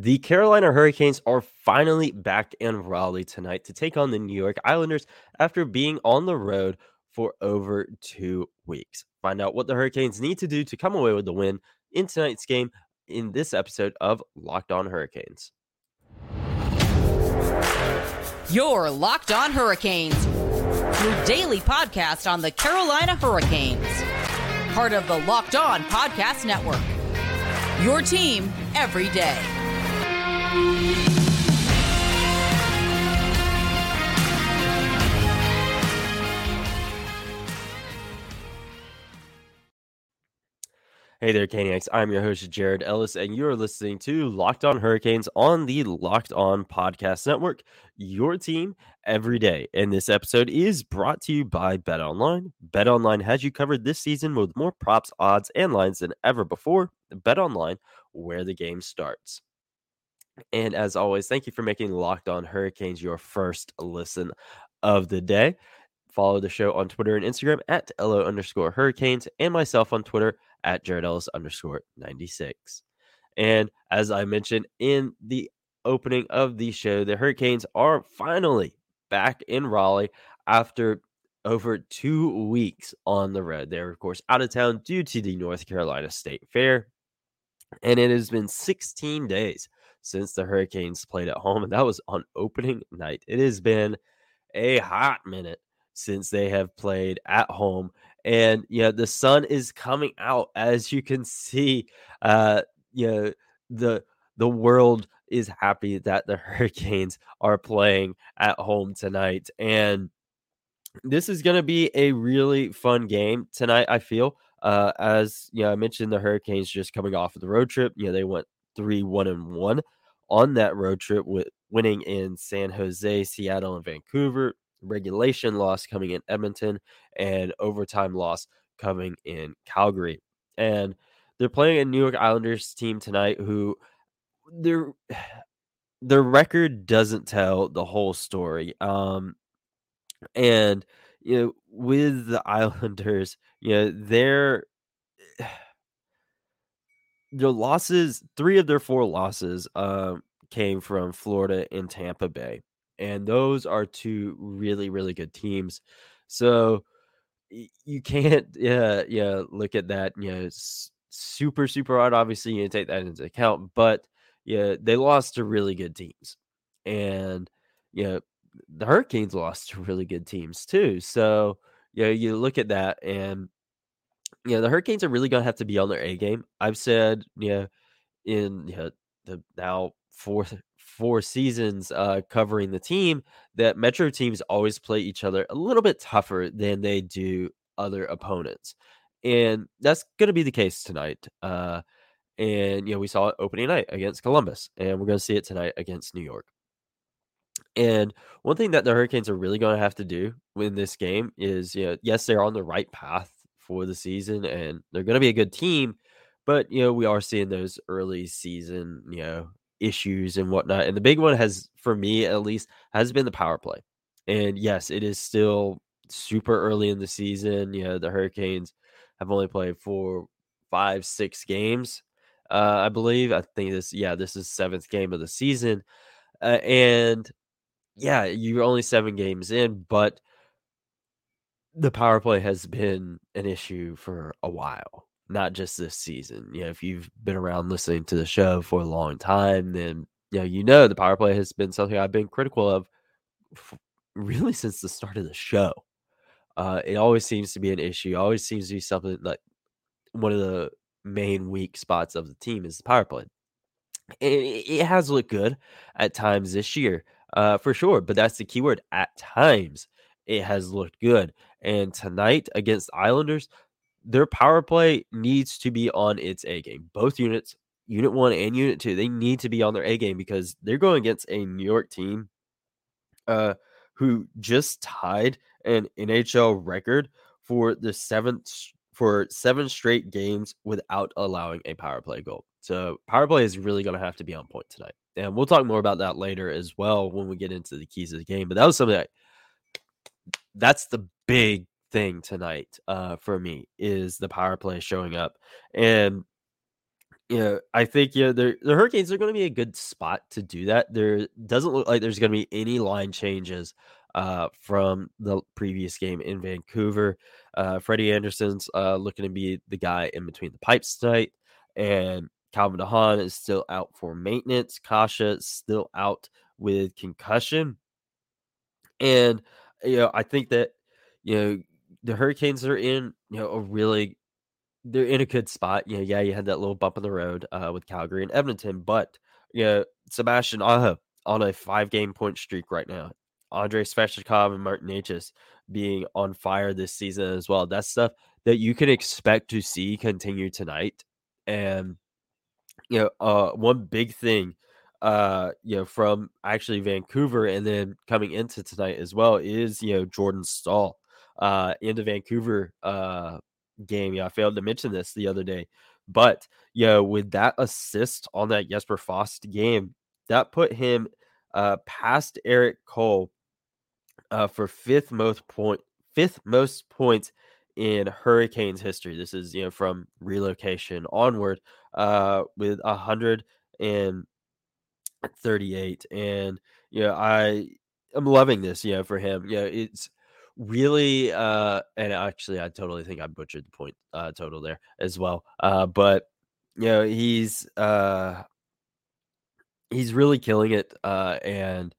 The Carolina Hurricanes are finally back in Raleigh tonight to take on the New York Islanders after being on the road for over two weeks. Find out what the Hurricanes need to do to come away with the win in tonight's game in this episode of Locked On Hurricanes. Your Locked On Hurricanes, your daily podcast on the Carolina Hurricanes, part of the Locked On Podcast Network. Your team every day. Hey there, Caniacs. I'm your host, Jared Ellis, and you're listening to Locked On Hurricanes on the Locked On Podcast Network, your team every day. And this episode is brought to you by Bet Online. Bet Online has you covered this season with more props, odds, and lines than ever before. Bet Online, where the game starts. And as always, thank you for making Locked On Hurricanes your first listen of the day. Follow the show on Twitter and Instagram at LO underscore hurricanes and myself on Twitter at Jared Ellis underscore 96. And as I mentioned in the opening of the show, the Hurricanes are finally back in Raleigh after over two weeks on the road. They're, of course, out of town due to the North Carolina State Fair. And it has been 16 days since the Hurricanes played at home, and that was on opening night. It has been a hot minute since they have played at home. And yeah, the sun is coming out as you can see. Uh, you know, the the world is happy that the Hurricanes are playing at home tonight. And this is going to be a really fun game tonight, I feel. Uh, as you know, I mentioned the Hurricanes just coming off of the road trip. You know, they went three, one, and one on that road trip with winning in San Jose, Seattle, and Vancouver regulation loss coming in Edmonton and overtime loss coming in Calgary. And they're playing a New York Islanders team tonight who their their record doesn't tell the whole story. Um and you know with the Islanders, you know, their their losses, three of their four losses um came from Florida and Tampa Bay and those are two really really good teams. So you can't yeah yeah look at that you know super super hard. Obviously, you take that into account, but yeah, they lost to really good teams, and you know the Hurricanes lost to really good teams too. So yeah, you look at that and you know the Hurricanes are really gonna have to be on their A game. I've said you know in you know, the now fourth four seasons uh, covering the team that Metro teams always play each other a little bit tougher than they do other opponents. And that's going to be the case tonight. Uh, and, you know, we saw it opening night against Columbus, and we're going to see it tonight against New York. And one thing that the Hurricanes are really going to have to do in this game is, you know, yes, they're on the right path for the season and they're going to be a good team, but, you know, we are seeing those early season, you know, issues and whatnot. And the big one has, for me at least, has been the power play. And yes, it is still super early in the season. You know, the Hurricanes have only played four, five, six games. Uh, I believe. I think this, yeah, this is seventh game of the season. Uh, and yeah, you're only seven games in, but the power play has been an issue for a while not just this season. You know, if you've been around listening to the show for a long time, then you know you know the power play has been something I've been critical of really since the start of the show. Uh, it always seems to be an issue. Always seems to be something like one of the main weak spots of the team is the power play. It, it has looked good at times this year, uh, for sure. But that's the keyword. At times, it has looked good. And tonight against Islanders, their power play needs to be on its A game. Both units, unit one and unit two, they need to be on their A game because they're going against a New York team uh, who just tied an NHL record for the seventh for seven straight games without allowing a power play goal. So power play is really going to have to be on point tonight. And we'll talk more about that later as well when we get into the keys of the game. But that was something that that's the big thing tonight uh, for me is the power play showing up. And you know, I think you know the Hurricanes are going to be a good spot to do that. There doesn't look like there's going to be any line changes uh, from the previous game in Vancouver. Uh, Freddie Andersen's uh, looking to be the guy in between the pipes tonight, and Calvin DeHaan is still out for maintenance. Kase is still out with concussion, and you know I think that you know the Hurricanes are in you know a really they're in a good spot. You know, yeah, you had that little bump in the road uh, with Calgary and Edmonton, but you know, Sebastian Aho on a five game point streak right now. Andrei Svechnikov and Martin Necas being on fire this season as well. That's stuff that you can expect to see continue tonight. And you know, uh, one big thing, uh, you know, from actually Vancouver and then coming into tonight as well is you know Jordan Staal, uh, into Vancouver, uh, game. Yeah, I failed to mention this the other day, but you know, with that assist on that Jesper Fast game, that put him uh past Erik Cole uh for fifth most point fifth most points in Hurricanes history. This is you know from relocation onward uh with a hundred and 38 and you know i am loving this you know for him you know it's really uh and actually i totally think i butchered the point uh total there as well uh but you know he's uh he's really killing it uh and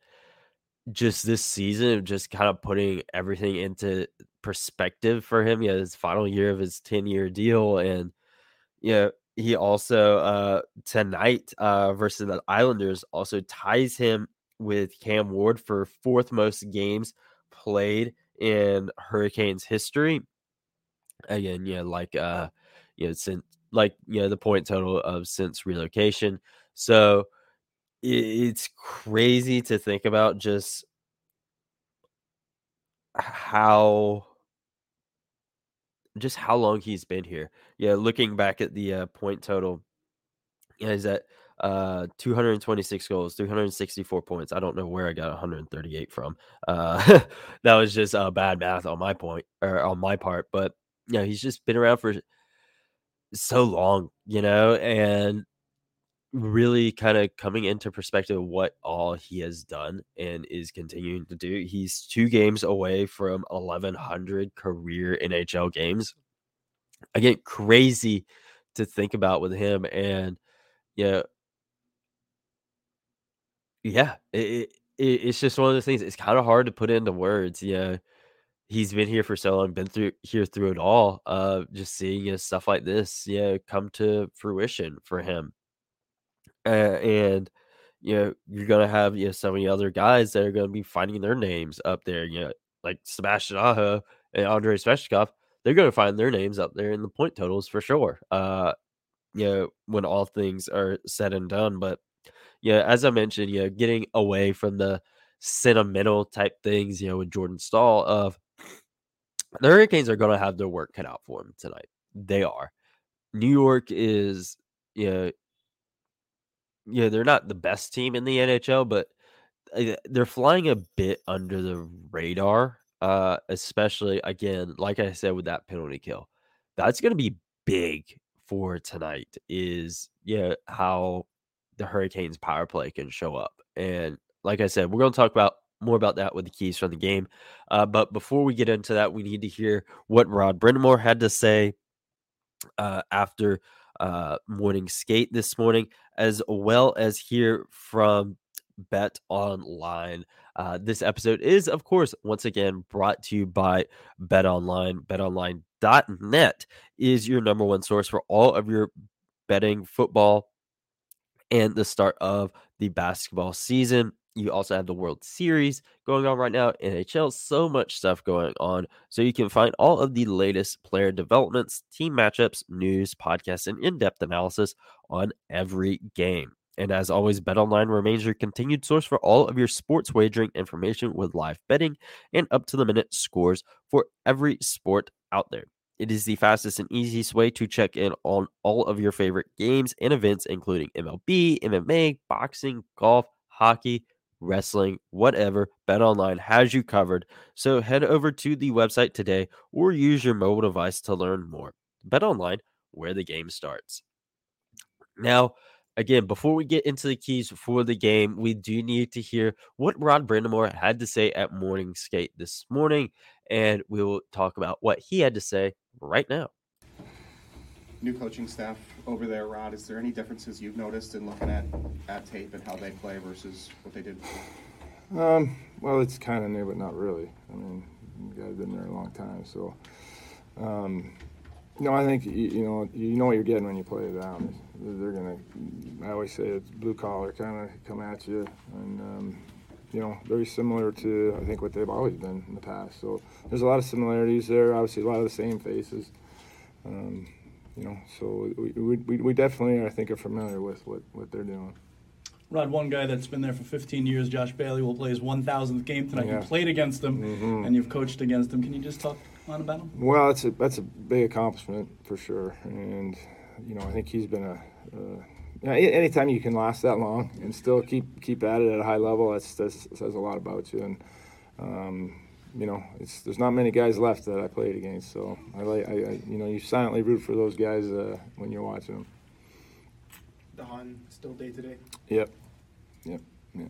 just this season of just kind of putting everything into perspective for him. Yeah, his final year of his 10 year deal. And, you know, he also uh tonight uh versus the Islanders also ties him with Cam Ward for fourth most games played in Hurricanes history. Again, yeah, like uh, you know, since like you know the point total of since relocation. So it's crazy to think about just how just how long he's been here. Yeah, looking back at the uh, point total, he's at uh 226 goals 364 points. I don't know where i got 138 from. Uh that was just uh, bad math on my point or on my part but you know he's just been around for so long you know and really kind of coming into perspective what all he has done and is continuing to do he's two games away from 1100 career nhl games again crazy to think about with him and yeah you know, yeah, it, it it's just one of those things. It's kind of hard to put into words. Yeah, he's been here for so long, been through here through it all. Uh, just seeing you know, stuff like this, yeah, come to fruition for him. Uh, and you know, you're gonna have you know so many other guys that are gonna be finding their names up there. You know, like Sebastian Aho and Andrei Svechnikov. They're gonna find their names up there in the point totals for sure. Uh, you know, when all things are said and done, but yeah, as I mentioned, you know, getting away from the sentimental type things, you know, with Jordan Staal of the Hurricanes are going to have their work cut out for them tonight. They are. New York is, you know, yeah, they're not the best team in the NHL, but uh, they're flying a bit under the radar. Uh, especially again, like I said, with that penalty kill, that's going to be big for tonight. Is yeah, how the Hurricanes power play can show up. And like I said, we're going to talk about more about that with the keys from the game. Uh, but before we get into that, we need to hear what Rod Brind'Amour had to say uh, after uh, morning skate this morning, as well as hear from Bet Online. Uh, this episode is, of course, once again brought to you by Bet Online. BetOnline.net is your number one source for all of your betting football and the start of the basketball season. You also have the World Series going on right now, NHL, so much stuff going on. So you can find all of the latest player developments, team matchups, news, podcasts, and in depth analysis on every game. And as always, BetOnline remains your continued source for all of your sports wagering information with live betting and up to the minute scores for every sport out there. It is the fastest and easiest way to check in on all of your favorite games and events, including MLB, MMA, boxing, golf, hockey, wrestling, whatever. BetOnline has you covered. So head over to the website today or use your mobile device to learn more. BetOnline, where the game starts. Now, again, before we get into the keys for the game, we do need to hear what Rod Brind'Amour had to say at morning skate this morning, and we will talk about what he had to say right now. New coaching staff over there, Rod. Is there any differences you've noticed in looking at at tape and how they play versus what they did before? Um, well, it's kind of new, but not really. I mean, you guys have been there a long time, so. Um, no, I think you, you, know you know what you're getting when you play it down. They're gonna. I always say it's blue collar kind of come at you, and um, you know very similar to I think what they've always been in the past. So there's a lot of similarities there. Obviously, a lot of the same faces. Um, you know, so we, we, we definitely I think are familiar with what, what they're doing. Rod, one guy that's been there for 15 years, Josh Bailey, will play his 1,000th game tonight. Yeah. You played against him, mm-hmm. and you've coached against him. Can you just talk on about him? Well, that's a that's a big accomplishment for sure, and you know I think he's been a. Uh, you know, anytime you can last that long and still keep keep at it at a high level, that's, that says a lot about you. And um, you know, it's there's not many guys left that I played against, so I like I, I you know you silently root for those guys uh, when you're watching them. Don still day to day. Yep, yep, yep.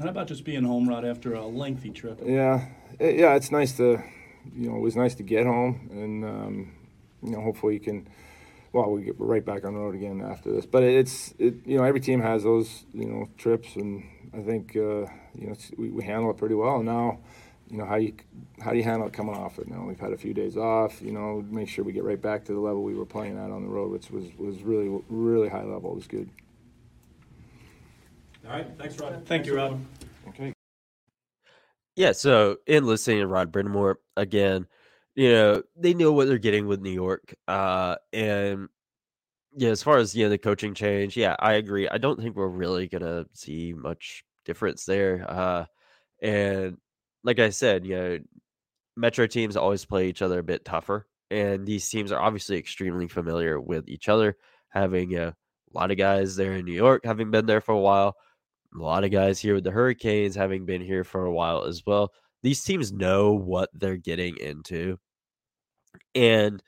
How about just being home, right after a lengthy trip? Yeah, yeah, it's nice to you know, it was nice to get home, and um, you know, hopefully you can. Well, we get right back on the road again after this, but it's it. You know, every team has those you know trips, and I think uh, you know we, we handle it pretty well. And now, you know, how you how do you handle it coming off it? Now we've had a few days off. You know, make sure we get right back to the level we were playing at on the road, which was was really really high level. It was good. All right, thanks, Rod. Thank you, Rod. Okay. Yeah, so in listening to Rod Brind'Amour again, you know, they know what they're getting with New York. Uh and yeah, as far as you know the coaching change, yeah, I agree. I don't think we're really gonna see much difference there. Uh and like I said, you know, Metro teams always play each other a bit tougher. And these teams are obviously extremely familiar with each other, having a lot of guys there in New York, having been there for a while a lot of guys here with the Hurricanes having been here for a while as well. These teams know what they're getting into. And,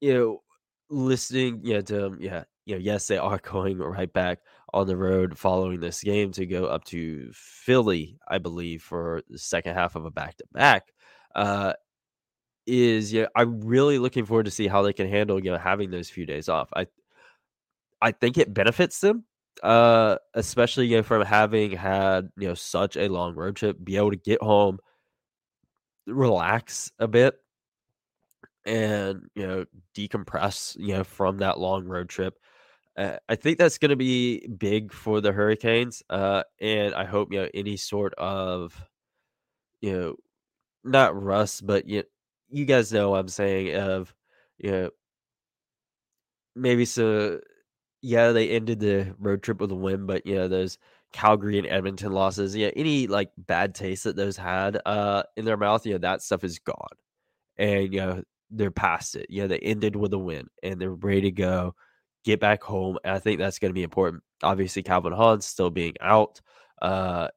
you know, listening, yeah, to yeah, you know, yes, they are going right back on the road following this game to go up to Philly, I believe, for the second half of a back to back. Uh, is yeah, I'm really looking forward to see how they can handle you know having those few days off. I I think it benefits them uh, especially you know, from having had you know such a long road trip, be able to get home, relax a bit, and you know decompress you know from that long road trip. Uh, I think that's going to be big for the Hurricanes, uh, and I hope you know any sort of you know not rust, but you you guys know what I'm saying of you know maybe so yeah, they ended the road trip with a win, but you know, those Calgary and Edmonton losses, yeah, any like bad taste that those had uh in their mouth, yeah, that stuff is gone. And you know, they're past it. Yeah, they ended with a win and they're ready to go, get back home. And I think that's gonna be important. Obviously, Calvin Hans still being out. Uh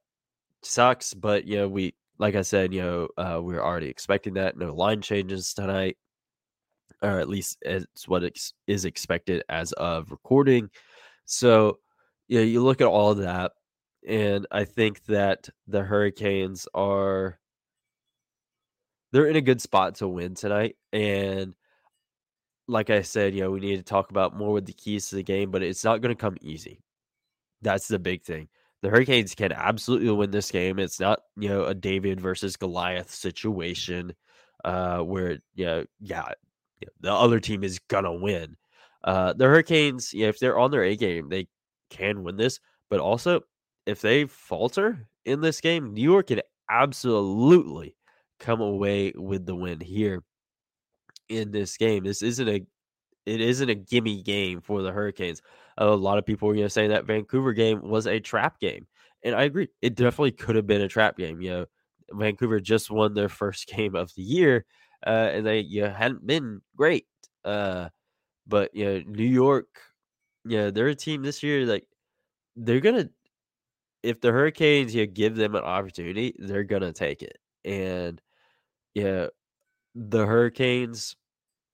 sucks, but you know, we like I said, you know, uh, we are already expecting that. No line changes tonight or at least it's what ex- is expected as of recording. So, yeah, you look at all that, and I think that the Hurricanes are they're in a good spot to win tonight. And like I said, you know, we need to talk about more with the keys to the game, but it's not going to come easy. That's the big thing. The Hurricanes can absolutely win this game. It's not, you know, a David versus Goliath situation uh, where, you know, yeah, you know, the other team is gonna win. Uh, the Hurricanes, yeah, if they're on their A game, they can win this. But also, if they falter in this game, New York can absolutely come away with the win here in this game. This isn't a it isn't a gimme game for the Hurricanes. A lot of people were you know, saying that Vancouver game was a trap game, and I agree. It definitely could have been a trap game. You know, Vancouver just won their first game of the year, uh, and they you hadn't been great. Uh, but you know, New York, yeah, they're a team this year like they're gonna if the Hurricanes you know, give them an opportunity, they're gonna take it. And yeah, the Hurricanes,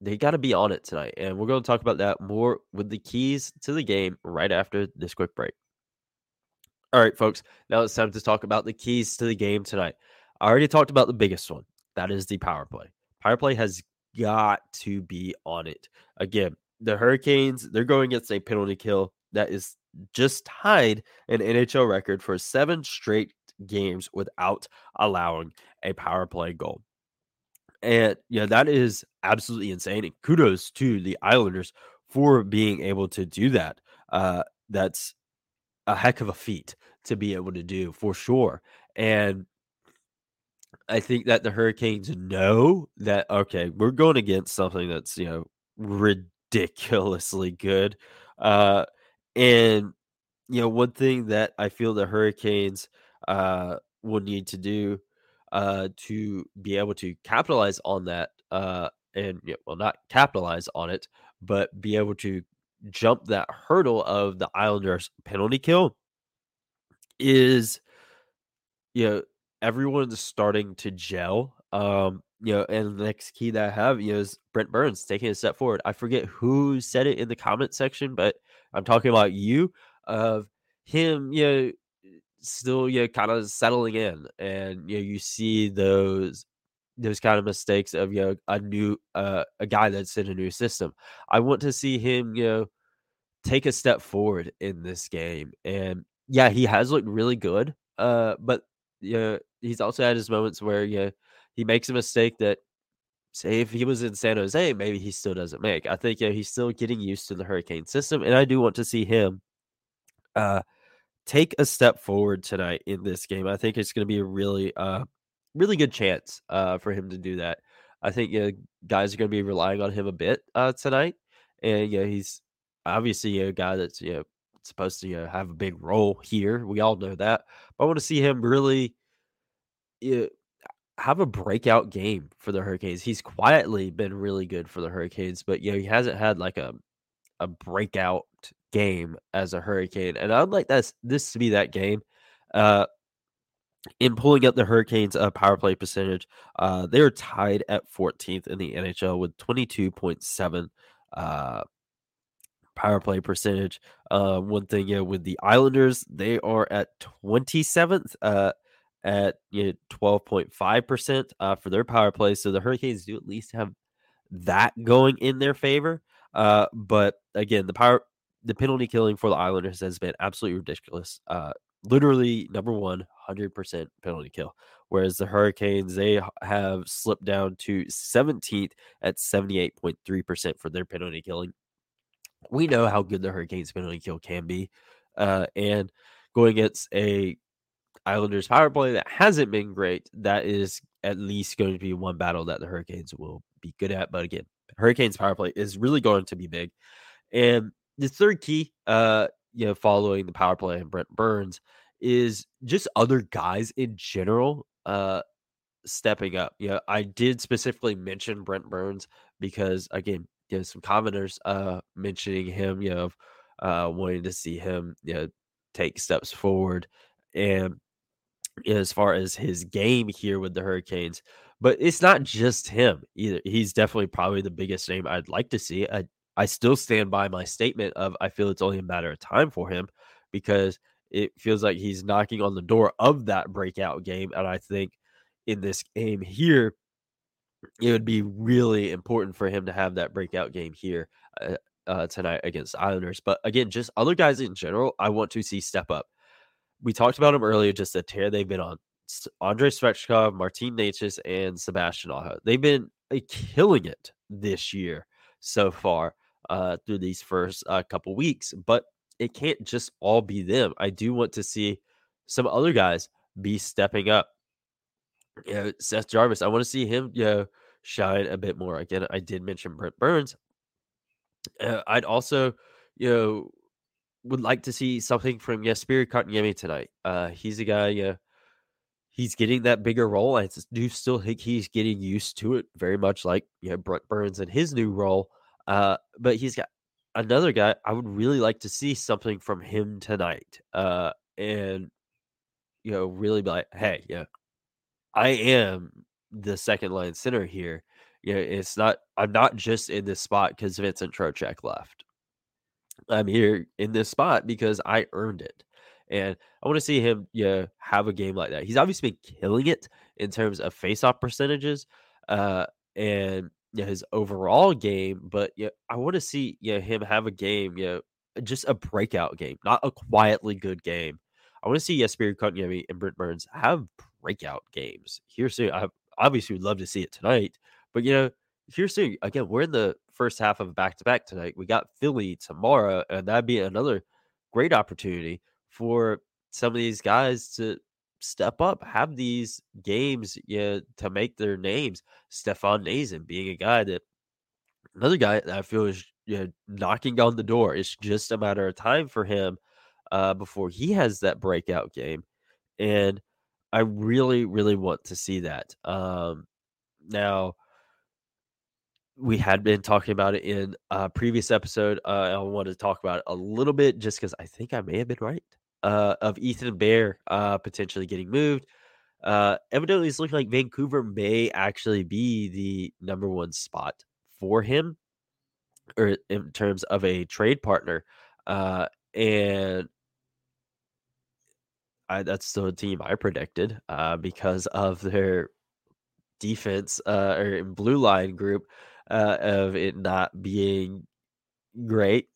they got to be on it tonight. And we're going to talk about that more with the keys to the game right after this quick break. All right, folks, now it's time to talk about the keys to the game tonight. I already talked about the biggest one that is the power play. Power play has got to be on it. Again, the Hurricanes, they're going against a penalty kill that is just tied an NHL record for seven straight games without allowing a power play goal. And yeah, that is absolutely insane. And kudos to the Islanders for being able to do that. Uh, that's a heck of a feat to be able to do for sure. And I think that the Hurricanes know that okay, we're going against something that's you know ridiculously good. Uh, and you know, one thing that I feel the Hurricanes uh, will need to do uh, to be able to capitalize on that, uh, and you know, well, not capitalize on it, but be able to jump that hurdle of the Islanders penalty kill is, you know, everyone's starting to gel. Um, you know, and the next key that I have, you know, is Brent Burns taking a step forward. I forget who said it in the comment section, but I'm talking about you of him, you know, still you know, kind of settling in, and you know, you see those those kind of mistakes of you know a new uh, a guy that's in a new system. I want to see him, you know, take a step forward in this game, and yeah, he has looked really good. Uh, but yeah, he's also had his moments where yeah, he makes a mistake that say if he was in San Jose, maybe he still doesn't make. I think yeah, he's still getting used to the Hurricane system, and I do want to see him uh take a step forward tonight in this game. I think it's going to be a really uh really good chance uh for him to do that. I think yeah, guys are going to be relying on him a bit uh tonight, and yeah, he's obviously a guy that's you know supposed to know, have a big role here. We all know that, but I want to see him really. Know, have a breakout game for the Hurricanes. He's quietly been really good for the Hurricanes, but you know, he hasn't had like a a breakout game as a Hurricane. And I'd like this this to be that game. Uh in pulling up the Hurricanes uh, power play percentage, uh, they're tied at 14th in the NHL with 22.7 uh, power play percentage. Uh, one thing, yeah, with the Islanders, they are at 27th. Uh, at you know, 12.5% uh, for their power play. So the Hurricanes do at least have that going in their favor. Uh, but again, the power, the penalty killing for the Islanders has been absolutely ridiculous. Uh, literally number one, 100% penalty kill. Whereas the Hurricanes, they have slipped down to 17th at 78.3% for their penalty killing. We know how good the Hurricanes penalty kill can be. Uh, and going against a Islanders power play that hasn't been great, that is at least going to be one battle that the Hurricanes will be good at. But again, Hurricanes power play is really going to be big. And the third key, uh, you know, following the power play and Brent Burns is just other guys in general uh stepping up. Yeah, you know, I did specifically mention Brent Burns because again, you know, some commenters uh mentioning him, you know, uh wanting to see him, you know, take steps forward. And as far as his game here with the Hurricanes. But it's not just him either. He's definitely probably the biggest name I'd like to see. I, I still stand by my statement of I feel it's only a matter of time for him because it feels like he's knocking on the door of that breakout game. And I think in this game here, it would be really important for him to have that breakout game here uh, uh, tonight against Islanders. But again, just other guys in general, I want to see step up we talked about them earlier, just the tear they've been on. Andrei Svechnikov, Martin Necas, and Sebastian Aho. They've been uh, killing it this year so far uh, through these first uh, couple weeks, but it can't just all be them. I do want to see some other guys be stepping up. Know, Seth Jarvis, I want to see him, you know, shine a bit more. Again, I did mention Brent Burns. Uh, I'd also, you know, would like to see something from Jesperi Kotkaniemi tonight. Uh, he's a guy, yeah, he's getting that bigger role. I do still think he's getting used to it, very much like you know Brent Burns in his new role. Uh, but he's got another guy. I would really like to see something from him tonight. Uh, and you know, really be like, hey, yeah, I am the second line center here, you know, it's not. I'm not just in this spot because Vincent Trocheck left. I'm here in this spot because I earned it. And I want to see him you know, have a game like that. He's obviously been killing it in terms of faceoff percentages uh, and you know, his overall game. But yeah, I want to see you know, him have a game, you know, just a breakout game, not a quietly good game. I want to see Jesperi Kotkaniemi and Brent Burns have breakout games here soon. I obviously would love to see it tonight, but you know, here soon. Again, we're in the first half of back to back tonight. We got Philly tomorrow, and that'd be another great opportunity for some of these guys to step up, have these games yeah, to make their names. Stefan Noesen being a guy that another guy that I feel is you know, knocking on the door. It's just a matter of time for him uh, before he has that breakout game. And I really, really want to see that. Um, now, we had been talking about it in a previous episode. Uh, I want to talk about it a little bit just because I think I may have been right uh, of Ethan Bear uh, potentially getting moved. Uh, evidently, it's looking like Vancouver may actually be the number one spot for him, or in terms of a trade partner. Uh, and I, that's the team I predicted uh, because of their defense uh, or blue line group uh, of it not being great.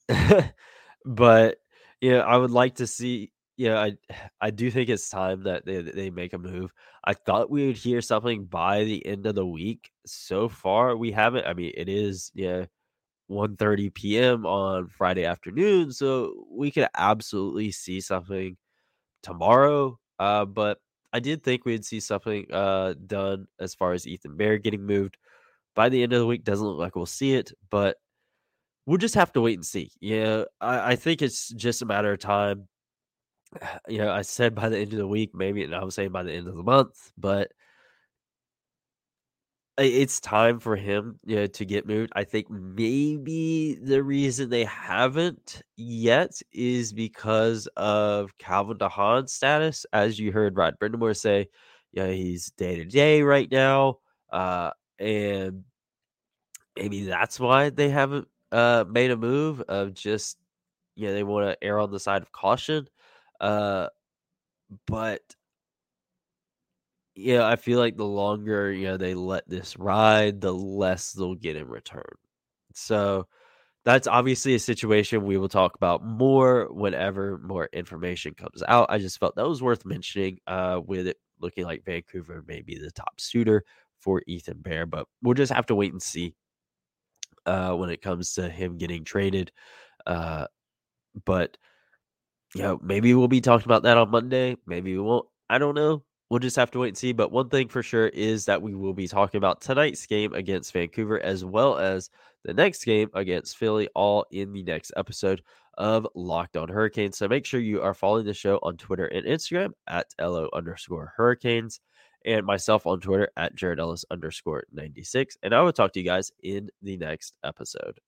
but yeah, I would like to see. Yeah, I I do think it's time that they they make a move. I thought we would hear something by the end of the week. So far, we haven't. I mean, it is yeah. 1:30 p.m. on Friday afternoon, so we could absolutely see something tomorrow. Uh, but I did think we'd see something uh done as far as Ethan Bear getting moved by the end of the week. Doesn't look like we'll see it, but we'll just have to wait and see. Yeah, I, I think it's just a matter of time. You know, I said by the end of the week, maybe, and I was saying by the end of the month, but it's time for him you know, to get moved. I think maybe the reason they haven't yet is because of Calvin DeHaan's status. As you heard Rod Brind'Amour say, yeah, he's day to day right now. Uh, and maybe that's why they haven't uh, made a move of just you know they want to err on the side of caution. Uh, but yeah, I feel like the longer you know they let this ride, the less they'll get in return. So that's obviously a situation we will talk about more whenever more information comes out. I just felt that was worth mentioning uh, with it looking like Vancouver may be the top suitor for Ethan Bear, but we'll just have to wait and see uh, when it comes to him getting traded. Uh, but you know, maybe we'll be talking about that on Monday. Maybe we won't. I don't know. We'll just have to wait and see. But one thing for sure is that we will be talking about tonight's game against Vancouver as well as the next game against Philly, all in the next episode of Locked On Hurricanes. So make sure you are following the show on Twitter and Instagram at LO underscore Hurricanes and myself on Twitter at Jared Ellis underscore 96. And I will talk to you guys in the next episode.